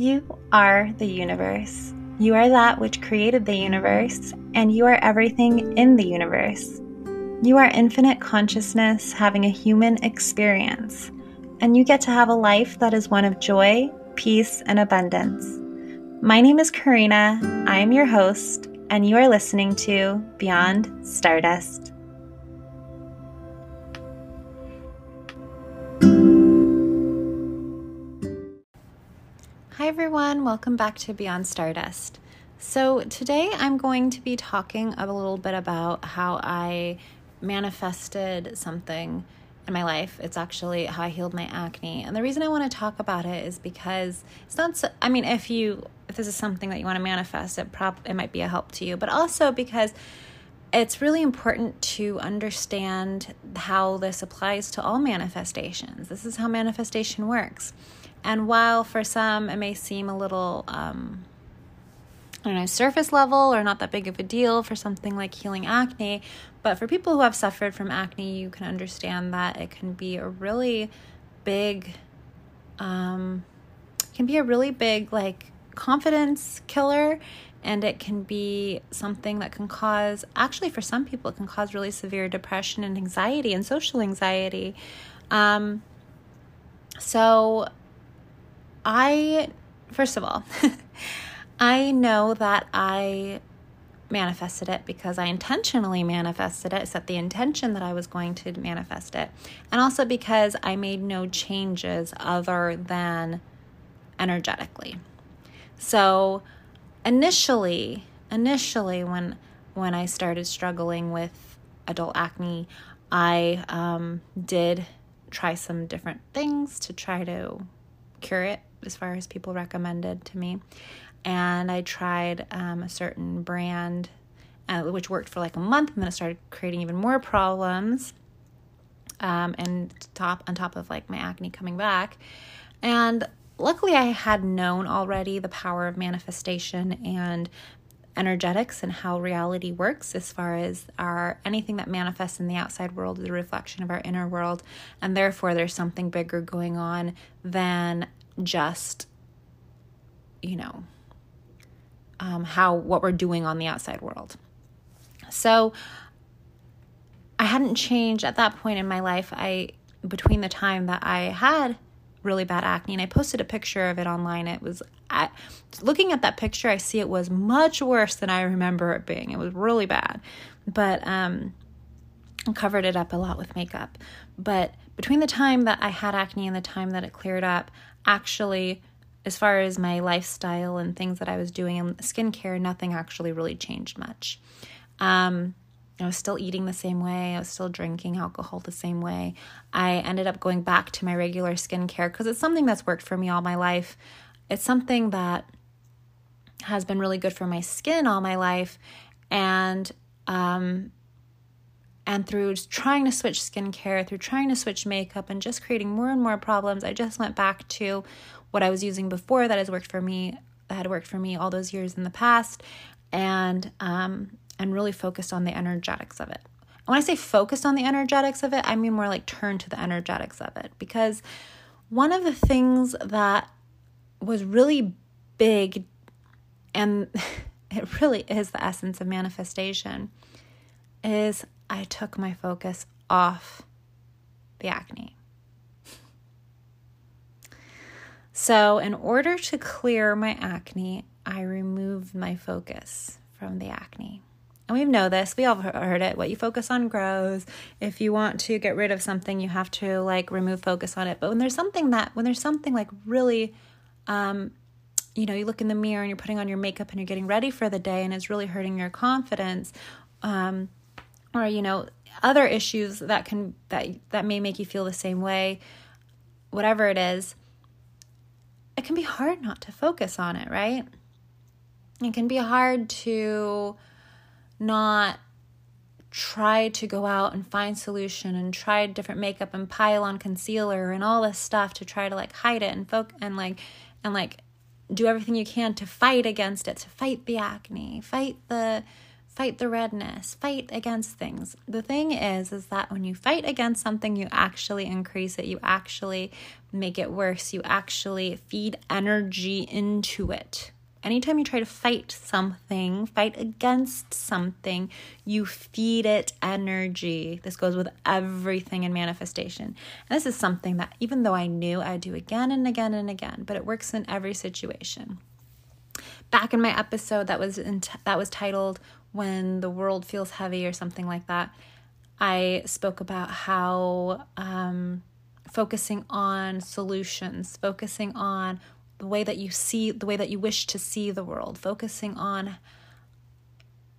You are the universe. You are that which created the universe, and you are everything in the universe. You are infinite consciousness having a human experience, and you get to have a life that is one of joy, peace, and abundance. My name is Karina. I am your host, and you are listening to Beyond Stardust. Everyone. Welcome back to Beyond Stardust. So, today I'm going to be talking a little bit about how I manifested something in my life. It's actually how I healed my acne. And the reason I want to talk about it is because it's not so, I mean, if you if this is something that you want to manifest, it prop it might be a help to you, but also because it's really important to understand how this applies to all manifestations. This is how manifestation works. And while for some it may seem a little, um, I don't know, surface level or not that big of a deal for something like healing acne, but for people who have suffered from acne, you can understand that it can be a really big, um, can be a really big like confidence killer. And it can be something that can cause actually for some people it can cause really severe depression and anxiety and social anxiety. Um, so I, first of all, I know that I manifested it because I intentionally manifested it, set the intention that I was going to manifest it, and also because I made no changes other than energetically. So, initially, initially when when I started struggling with adult acne, I um, did try some different things to try to cure it as far as people recommended to me. And I tried um, a certain brand, uh, which worked for like a month, and then it started creating even more problems. Um, and top on top of like my acne coming back, and luckily I had known already the power of manifestation and energetics and how reality works as far as our anything that manifests in the outside world is a reflection of our inner world and therefore there's something bigger going on than just, you know, um, how what we're doing on the outside world. So I hadn't changed at that point in my life. I between the time that I had really bad acne and I posted a picture of it online. It was looking at that picture, I see it was much worse than I remember it being. It was really bad, but um, I covered it up a lot with makeup. But between the time that I had acne and the time that it cleared up, actually, as far as my lifestyle and things that I was doing in skincare, nothing actually really changed much. Um, I was still eating the same way. I was still drinking alcohol the same way. I ended up going back to my regular skincare because it's something that's worked for me all my life. It's something that has been really good for my skin all my life. And um, and through trying to switch skincare, through trying to switch makeup, and just creating more and more problems, I just went back to what I was using before that has worked for me, that had worked for me all those years in the past, and um, and really focused on the energetics of it. When I say focused on the energetics of it, I mean more like turn to the energetics of it because one of the things that was really big and it really is the essence of manifestation is I took my focus off the acne. So, in order to clear my acne, I removed my focus from the acne. And we know this, we all heard it. What you focus on grows. If you want to get rid of something, you have to like remove focus on it. But when there's something that, when there's something like really, um, you know, you look in the mirror and you're putting on your makeup and you're getting ready for the day and it's really hurting your confidence, um, or you know other issues that can that that may make you feel the same way whatever it is it can be hard not to focus on it right? It can be hard to not try to go out and find solution and try different makeup and pile on concealer and all this stuff to try to like hide it and folk and like and like do everything you can to fight against it to fight the acne fight the fight the redness, fight against things. The thing is is that when you fight against something, you actually increase it. You actually make it worse. You actually feed energy into it. Anytime you try to fight something, fight against something, you feed it energy. This goes with everything in manifestation. And this is something that even though I knew I'd do again and again and again, but it works in every situation. Back in my episode that was in t- that was titled when the world feels heavy or something like that, I spoke about how um, focusing on solutions, focusing on the way that you see, the way that you wish to see the world, focusing on.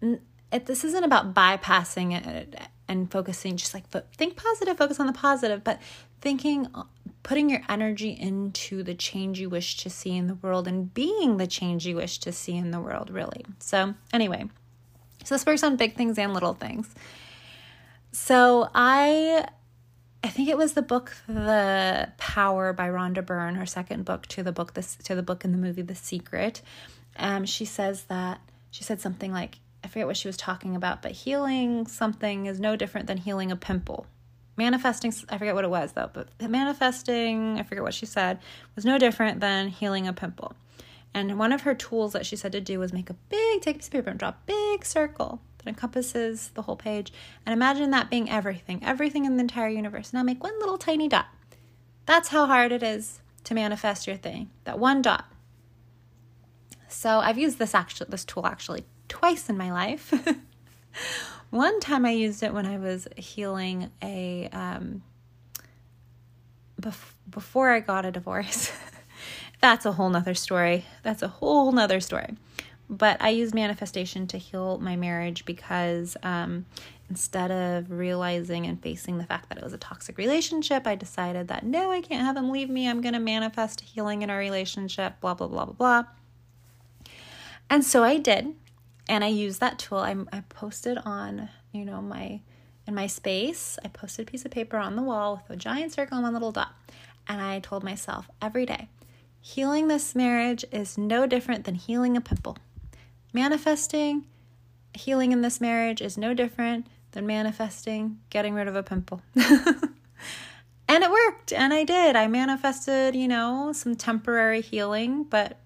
It, this isn't about bypassing it and focusing just like think positive, focus on the positive, but thinking, putting your energy into the change you wish to see in the world and being the change you wish to see in the world, really. So, anyway, so this works on big things and little things. So I I think it was the book The Power by Rhonda Byrne, her second book to the book this to the book in the movie The Secret. Um, she says that she said something like I forget what she was talking about, but healing something is no different than healing a pimple. Manifesting, I forget what it was though, but manifesting, I forget what she said, was no different than healing a pimple. And one of her tools that she said to do was make a big, take a piece of paper and draw a big circle that encompasses the whole page. And imagine that being everything, everything in the entire universe. Now make one little tiny dot. That's how hard it is to manifest your thing, that one dot. So I've used this actually this tool actually twice in my life. one time I used it when I was healing a um, bef- before I got a divorce. that's a whole nother story. That's a whole nother story. But I used manifestation to heal my marriage because um, instead of realizing and facing the fact that it was a toxic relationship, I decided that no, I can't have him leave me. I'm going to manifest healing in our relationship, blah, blah, blah, blah, blah. And so I did. And I used that tool. I, I posted on, you know, my in my space, I posted a piece of paper on the wall with a giant circle and one little dot. And I told myself every day, Healing this marriage is no different than healing a pimple. Manifesting healing in this marriage is no different than manifesting getting rid of a pimple. and it worked, and I did. I manifested, you know, some temporary healing, but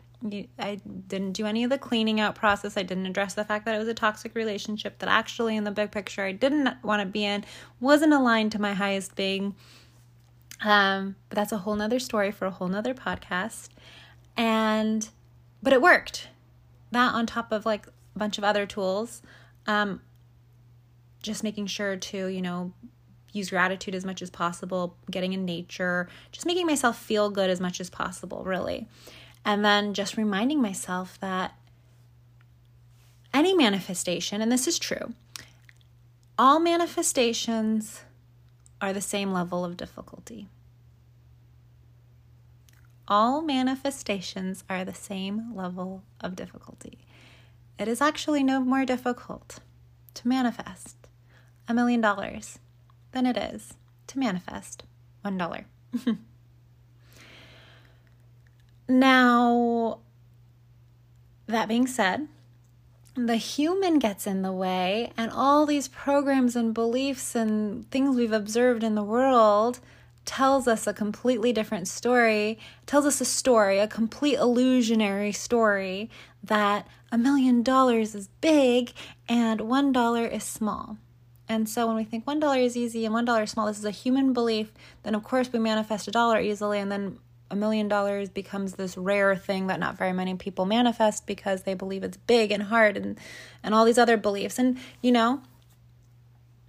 I didn't do any of the cleaning out process. I didn't address the fact that it was a toxic relationship that actually, in the big picture, I didn't want to be in, wasn't aligned to my highest being. Um, but that's a whole nother story for a whole nother podcast. And, but it worked. That on top of like a bunch of other tools. Um, just making sure to, you know, use gratitude as much as possible, getting in nature, just making myself feel good as much as possible, really. And then just reminding myself that any manifestation, and this is true, all manifestations are the same level of difficulty. All manifestations are the same level of difficulty. It is actually no more difficult to manifest a million dollars than it is to manifest one dollar. now, that being said, the human gets in the way, and all these programs and beliefs and things we've observed in the world tells us a completely different story, tells us a story, a complete illusionary story that a million dollars is big and one dollar is small. And so when we think one dollar is easy and one dollar is small, this is a human belief, then of course we manifest a dollar easily and then a million dollars becomes this rare thing that not very many people manifest because they believe it's big and hard and and all these other beliefs. And you know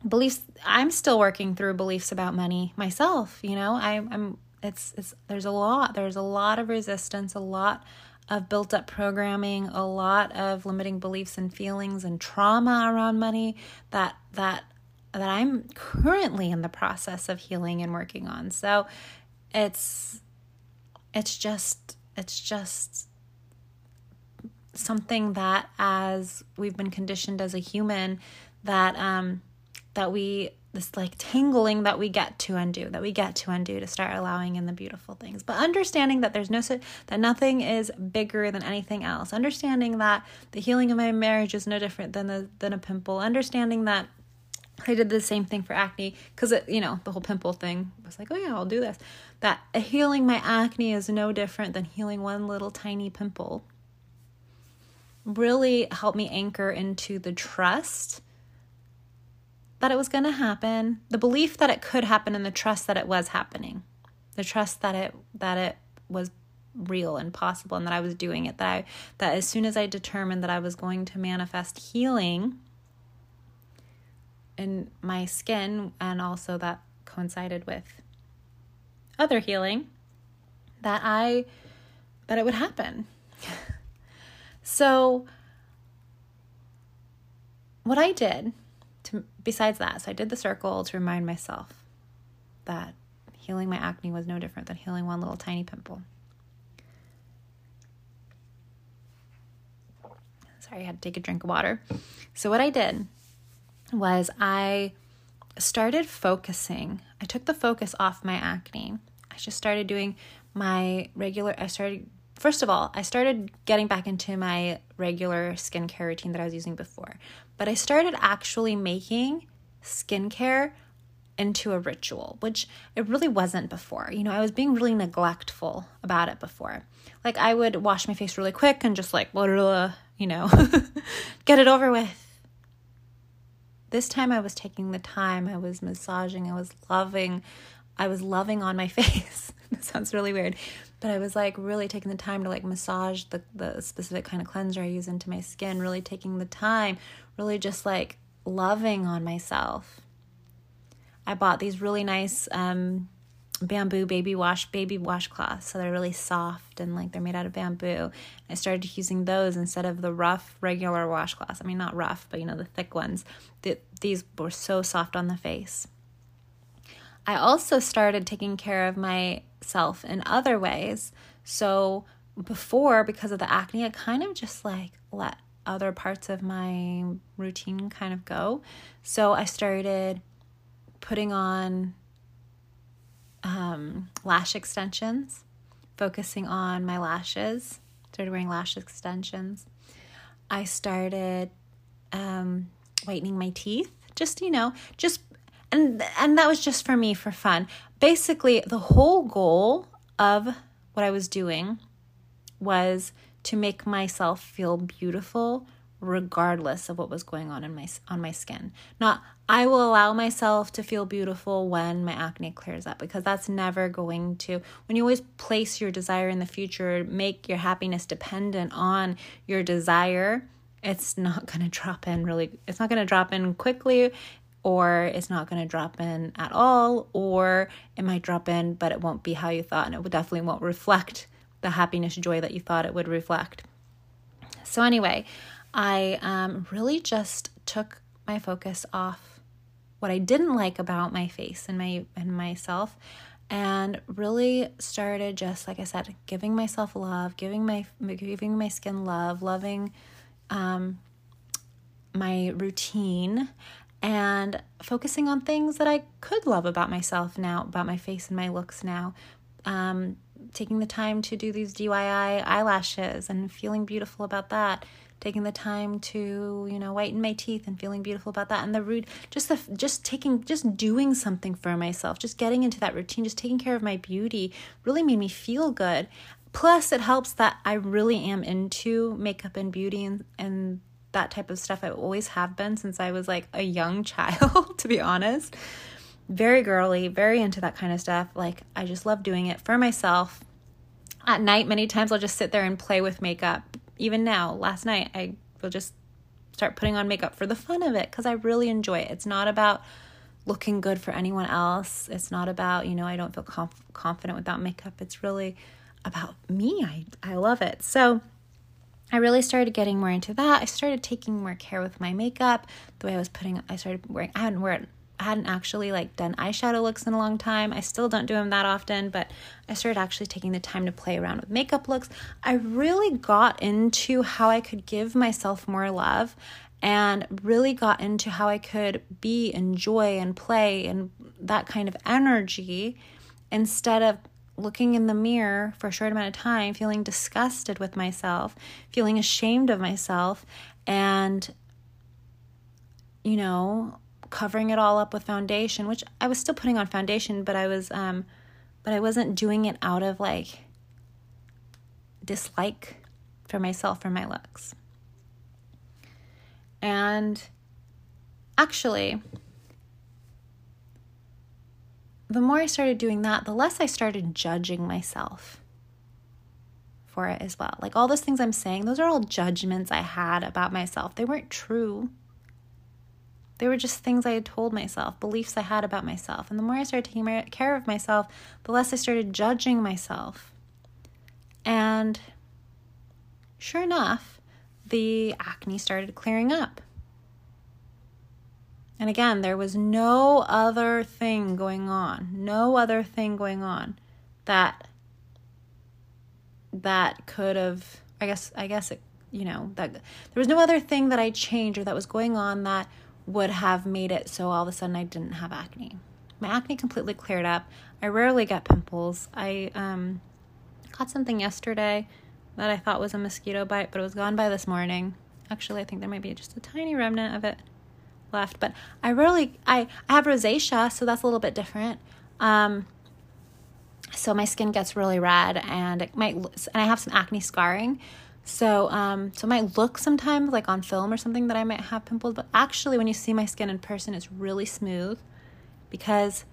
beliefs i'm still working through beliefs about money myself you know? I, i'm it's it's there's a lot there's a lot of resistance a lot of built up programming a lot of limiting beliefs and feelings and trauma around money that that that i'm currently in the process of healing and working on. So it's it's just it's just something that as we've been conditioned as a human that um that we this like tingling that we get to undo, that we get to undo to start allowing in the beautiful things. But understanding that there's no that nothing is bigger than anything else. Understanding that the healing of my marriage is no different than the than a pimple. Understanding that I did the same thing for acne because it, you know, the whole pimple thing was like, oh yeah, I'll do this. That uh, healing my acne is no different than healing one little tiny pimple. Really helped me anchor into the trust that it was going to happen, the belief that it could happen and the trust that it was happening. The trust that it that it was real and possible and that I was doing it that I that as soon as I determined that I was going to manifest healing in my skin and also that coincided with other healing that I that it would happen. so what I did to besides that, so I did the circle to remind myself that healing my acne was no different than healing one little tiny pimple. Sorry, I had to take a drink of water. So what I did was I started focusing. I took the focus off my acne. I just started doing my regular I started first of all, I started getting back into my regular skincare routine that I was using before. But I started actually making skincare into a ritual, which it really wasn't before. You know, I was being really neglectful about it before. Like I would wash my face really quick and just like, you know, get it over with. This time I was taking the time, I was massaging, I was loving, I was loving on my face. it sounds really weird, but I was like really taking the time to like massage the the specific kind of cleanser I use into my skin, really taking the time, really just like loving on myself. I bought these really nice um, bamboo baby wash baby washcloths, so they're really soft and like they're made out of bamboo. I started using those instead of the rough regular washcloths. I mean, not rough, but you know the thick ones. The, these were so soft on the face. I also started taking care of myself in other ways. So before, because of the acne, I kind of just like let other parts of my routine kind of go. So I started putting on um, lash extensions, focusing on my lashes, started wearing lash extensions. I started um, whitening my teeth, just, you know, just, and, and that was just for me for fun. Basically, the whole goal of what I was doing was to make myself feel beautiful regardless of what was going on in my on my skin. Not I will allow myself to feel beautiful when my acne clears up because that's never going to when you always place your desire in the future, make your happiness dependent on your desire, it's not going to drop in really it's not going to drop in quickly or it's not going to drop in at all or it might drop in but it won't be how you thought and it definitely won't reflect the happiness, joy that you thought it would reflect. So, anyway, I um, really just took my focus off what I didn't like about my face and my and myself and really started just like I said giving myself love giving my giving my skin love loving um, my routine and focusing on things that I could love about myself now about my face and my looks now. Um, taking the time to do these DIY eyelashes and feeling beautiful about that taking the time to you know whiten my teeth and feeling beautiful about that and the root just the just taking just doing something for myself just getting into that routine just taking care of my beauty really made me feel good plus it helps that i really am into makeup and beauty and, and that type of stuff i always have been since i was like a young child to be honest very girly, very into that kind of stuff. Like, I just love doing it for myself. At night, many times I'll just sit there and play with makeup. Even now, last night, I will just start putting on makeup for the fun of it because I really enjoy it. It's not about looking good for anyone else. It's not about, you know, I don't feel conf- confident without makeup. It's really about me. I, I love it. So, I really started getting more into that. I started taking more care with my makeup, the way I was putting I started wearing I hadn't worn I hadn't actually like done eyeshadow looks in a long time. I still don't do them that often, but I started actually taking the time to play around with makeup looks. I really got into how I could give myself more love and really got into how I could be and joy and play and that kind of energy instead of looking in the mirror for a short amount of time, feeling disgusted with myself, feeling ashamed of myself, and, you know, covering it all up with foundation, which I was still putting on foundation, but I was, um, but I wasn't doing it out of like dislike for myself or my looks. And actually, the more I started doing that, the less I started judging myself for it as well. Like all those things I'm saying, those are all judgments I had about myself. They weren't true. They were just things I had told myself, beliefs I had about myself. And the more I started taking care of myself, the less I started judging myself. And sure enough, the acne started clearing up. And again, there was no other thing going on, no other thing going on that that could have I guess I guess it you know that there was no other thing that I changed or that was going on that would have made it so all of a sudden I didn't have acne. My acne completely cleared up. I rarely get pimples. I um caught something yesterday that I thought was a mosquito bite, but it was gone by this morning. Actually, I think there might be just a tiny remnant of it left, but I rarely I, I have rosacea, so that's a little bit different. Um, so my skin gets really red, and it might and I have some acne scarring. So um, so it might look sometimes like on film or something that I might have pimples, but actually when you see my skin in person, it's really smooth because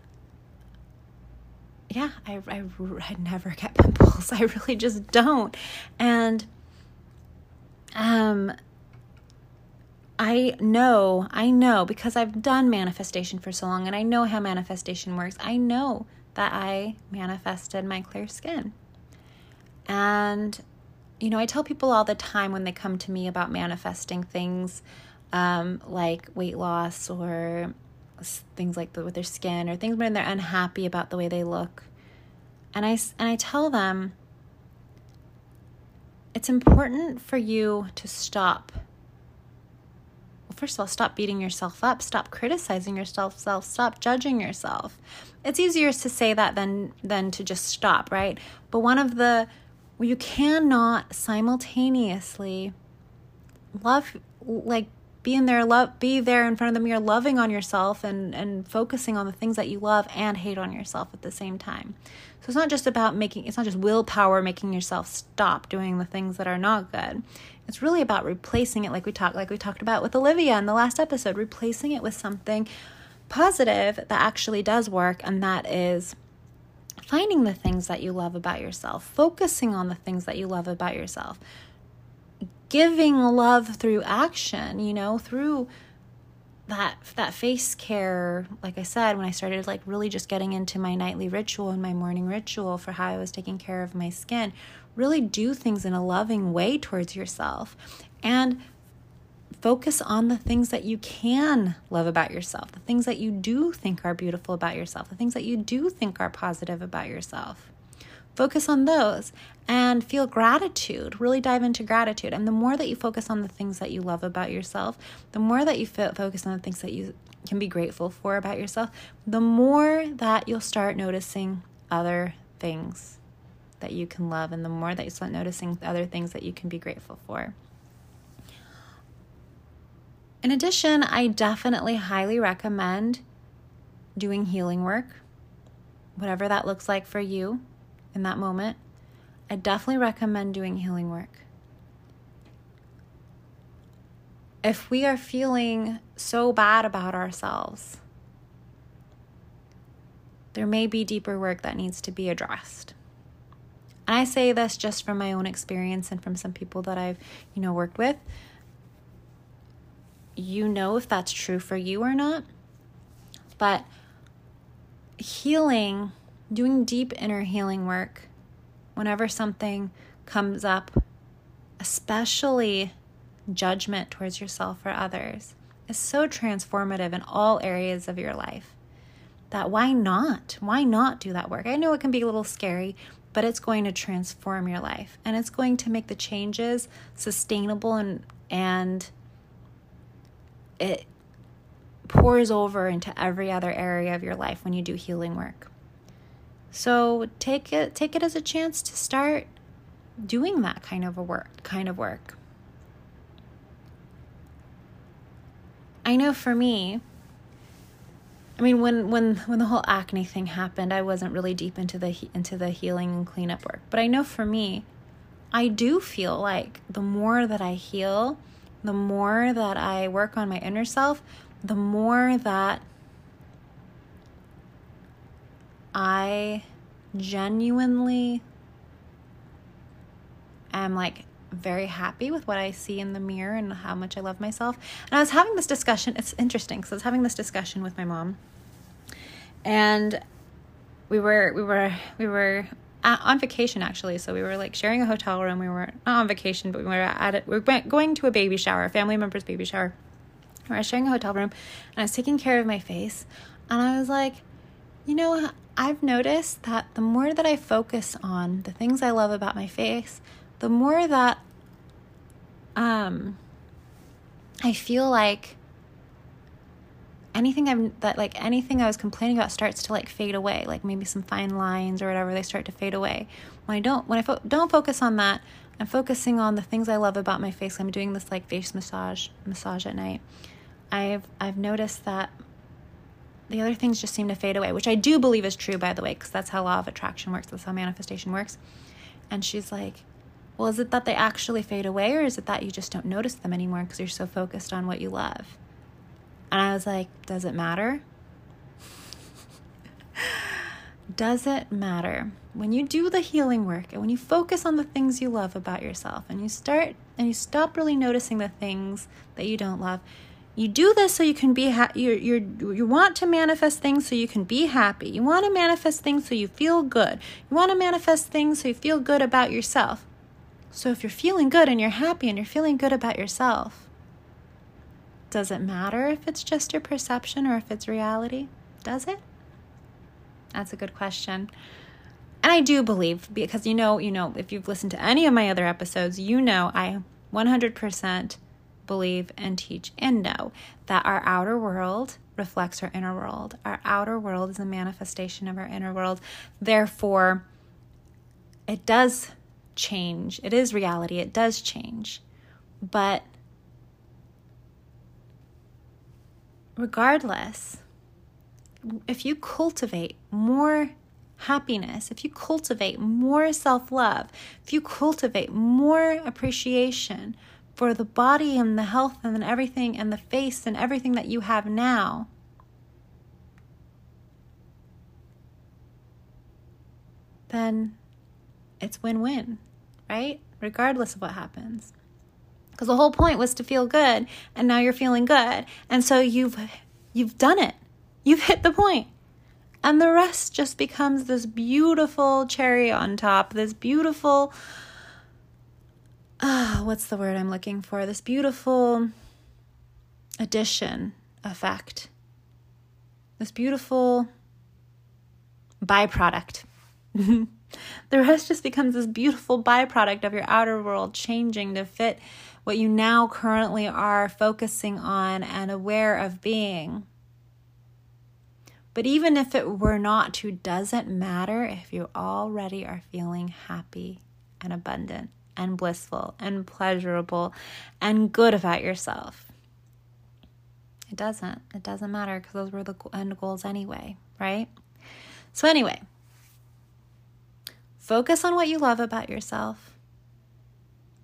yeah, I, I, I never get pimples. I really just don't. And um I know, I know because I've done manifestation for so long and I know how manifestation works. I know that I manifested my clear skin. And, you know, I tell people all the time when they come to me about manifesting things um, like weight loss or things like the, with their skin or things when they're unhappy about the way they look. And I, and I tell them it's important for you to stop Well, first of all, stop beating yourself up, stop criticizing yourself, self, stop judging yourself. It's easier to say that than than to just stop, right? But one of the you cannot simultaneously love like be in there love be there in front of the mirror loving on yourself and and focusing on the things that you love and hate on yourself at the same time. So it's not just about making it's not just willpower making yourself stop doing the things that are not good. It's really about replacing it like we talked like we talked about with Olivia in the last episode, replacing it with something positive that actually does work and that is finding the things that you love about yourself, focusing on the things that you love about yourself. Giving love through action, you know, through that that face care like i said when i started like really just getting into my nightly ritual and my morning ritual for how i was taking care of my skin really do things in a loving way towards yourself and focus on the things that you can love about yourself the things that you do think are beautiful about yourself the things that you do think are positive about yourself Focus on those and feel gratitude. Really dive into gratitude. And the more that you focus on the things that you love about yourself, the more that you focus on the things that you can be grateful for about yourself, the more that you'll start noticing other things that you can love, and the more that you start noticing other things that you can be grateful for. In addition, I definitely highly recommend doing healing work, whatever that looks like for you in that moment, I definitely recommend doing healing work. If we are feeling so bad about ourselves, there may be deeper work that needs to be addressed. And I say this just from my own experience and from some people that I've, you know, worked with. You know if that's true for you or not. But healing doing deep inner healing work whenever something comes up, especially judgment towards yourself or others, is so transformative in all areas of your life. That why not? Why not do that work? I know it can be a little scary, but it's going to transform your life and it's going to make the changes sustainable and and it pours over into every other area of your life when you do healing work. So take it take it as a chance to start doing that kind of a work kind of work. I know for me, I mean, when when when the whole acne thing happened, I wasn't really deep into the into the healing and cleanup work. But I know for me, I do feel like the more that I heal, the more that I work on my inner self, the more that I genuinely am like very happy with what I see in the mirror and how much I love myself. And I was having this discussion. It's interesting because I was having this discussion with my mom, and we were we were we were at, on vacation actually. So we were like sharing a hotel room. We were not on vacation, but we were at it. We were going to a baby shower, a family member's baby shower. We were sharing a hotel room, and I was taking care of my face, and I was like, you know, I've noticed that the more that I focus on the things I love about my face, the more that um I feel like anything I'm that like anything I was complaining about starts to like fade away, like maybe some fine lines or whatever they start to fade away. When I don't when I fo- don't focus on that, I'm focusing on the things I love about my face. I'm doing this like face massage massage at night. I've I've noticed that the other things just seem to fade away, which I do believe is true by the way, because that's how law of attraction works, that's how manifestation works. And she's like, well, is it that they actually fade away, or is it that you just don't notice them anymore because you're so focused on what you love? And I was like, does it matter? does it matter? When you do the healing work and when you focus on the things you love about yourself and you start and you stop really noticing the things that you don't love, you do this so you can be happy. You you you want to manifest things so you can be happy. You want to manifest things so you feel good. You want to manifest things so you feel good about yourself. So if you're feeling good and you're happy and you're feeling good about yourself, does it matter if it's just your perception or if it's reality? Does it? That's a good question. And I do believe because you know, you know, if you've listened to any of my other episodes, you know I 100% believe and teach and know that our outer world reflects our inner world. Our outer world is a manifestation of our inner world. Therefore, it does change. It is reality, it does change. But regardless, if you cultivate more happiness, if you cultivate more self love, if you cultivate more appreciation for the body and the health and everything and the face and everything that you have now, then it's win win, right? Regardless of what happens. Because the whole point was to feel good, and now you're feeling good. And so you've you've done it. You've hit the point. And the rest just becomes this beautiful cherry on top, this beautiful uh, what's the word I'm looking for? This beautiful addition effect. This beautiful byproduct. The rest just becomes this beautiful byproduct of your outer world changing to fit what you now currently are focusing on and aware of being. But even if it were not to, doesn't matter if you already are feeling happy and abundant and blissful and pleasurable and good about yourself. It doesn't. It doesn't matter because those were the end goals anyway, right? So, anyway, Focus on what you love about yourself.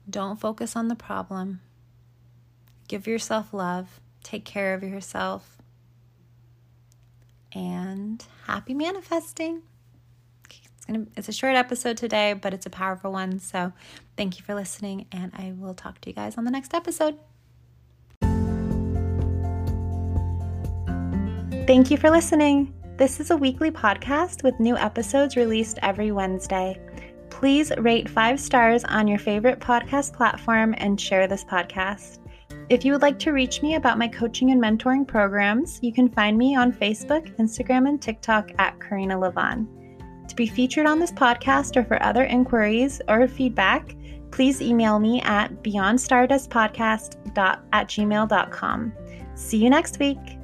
Don't focus on the problem. Give yourself love. Take care of yourself. And happy manifesting. It's gonna it's a short episode today, but it's a powerful one. So thank you for listening, and I will talk to you guys on the next episode. Thank you for listening. This is a weekly podcast with new episodes released every Wednesday. Please rate five stars on your favorite podcast platform and share this podcast. If you would like to reach me about my coaching and mentoring programs, you can find me on Facebook, Instagram, and TikTok at Karina Levon. To be featured on this podcast or for other inquiries or feedback, please email me at beyondstardustpodcast at gmail.com. See you next week.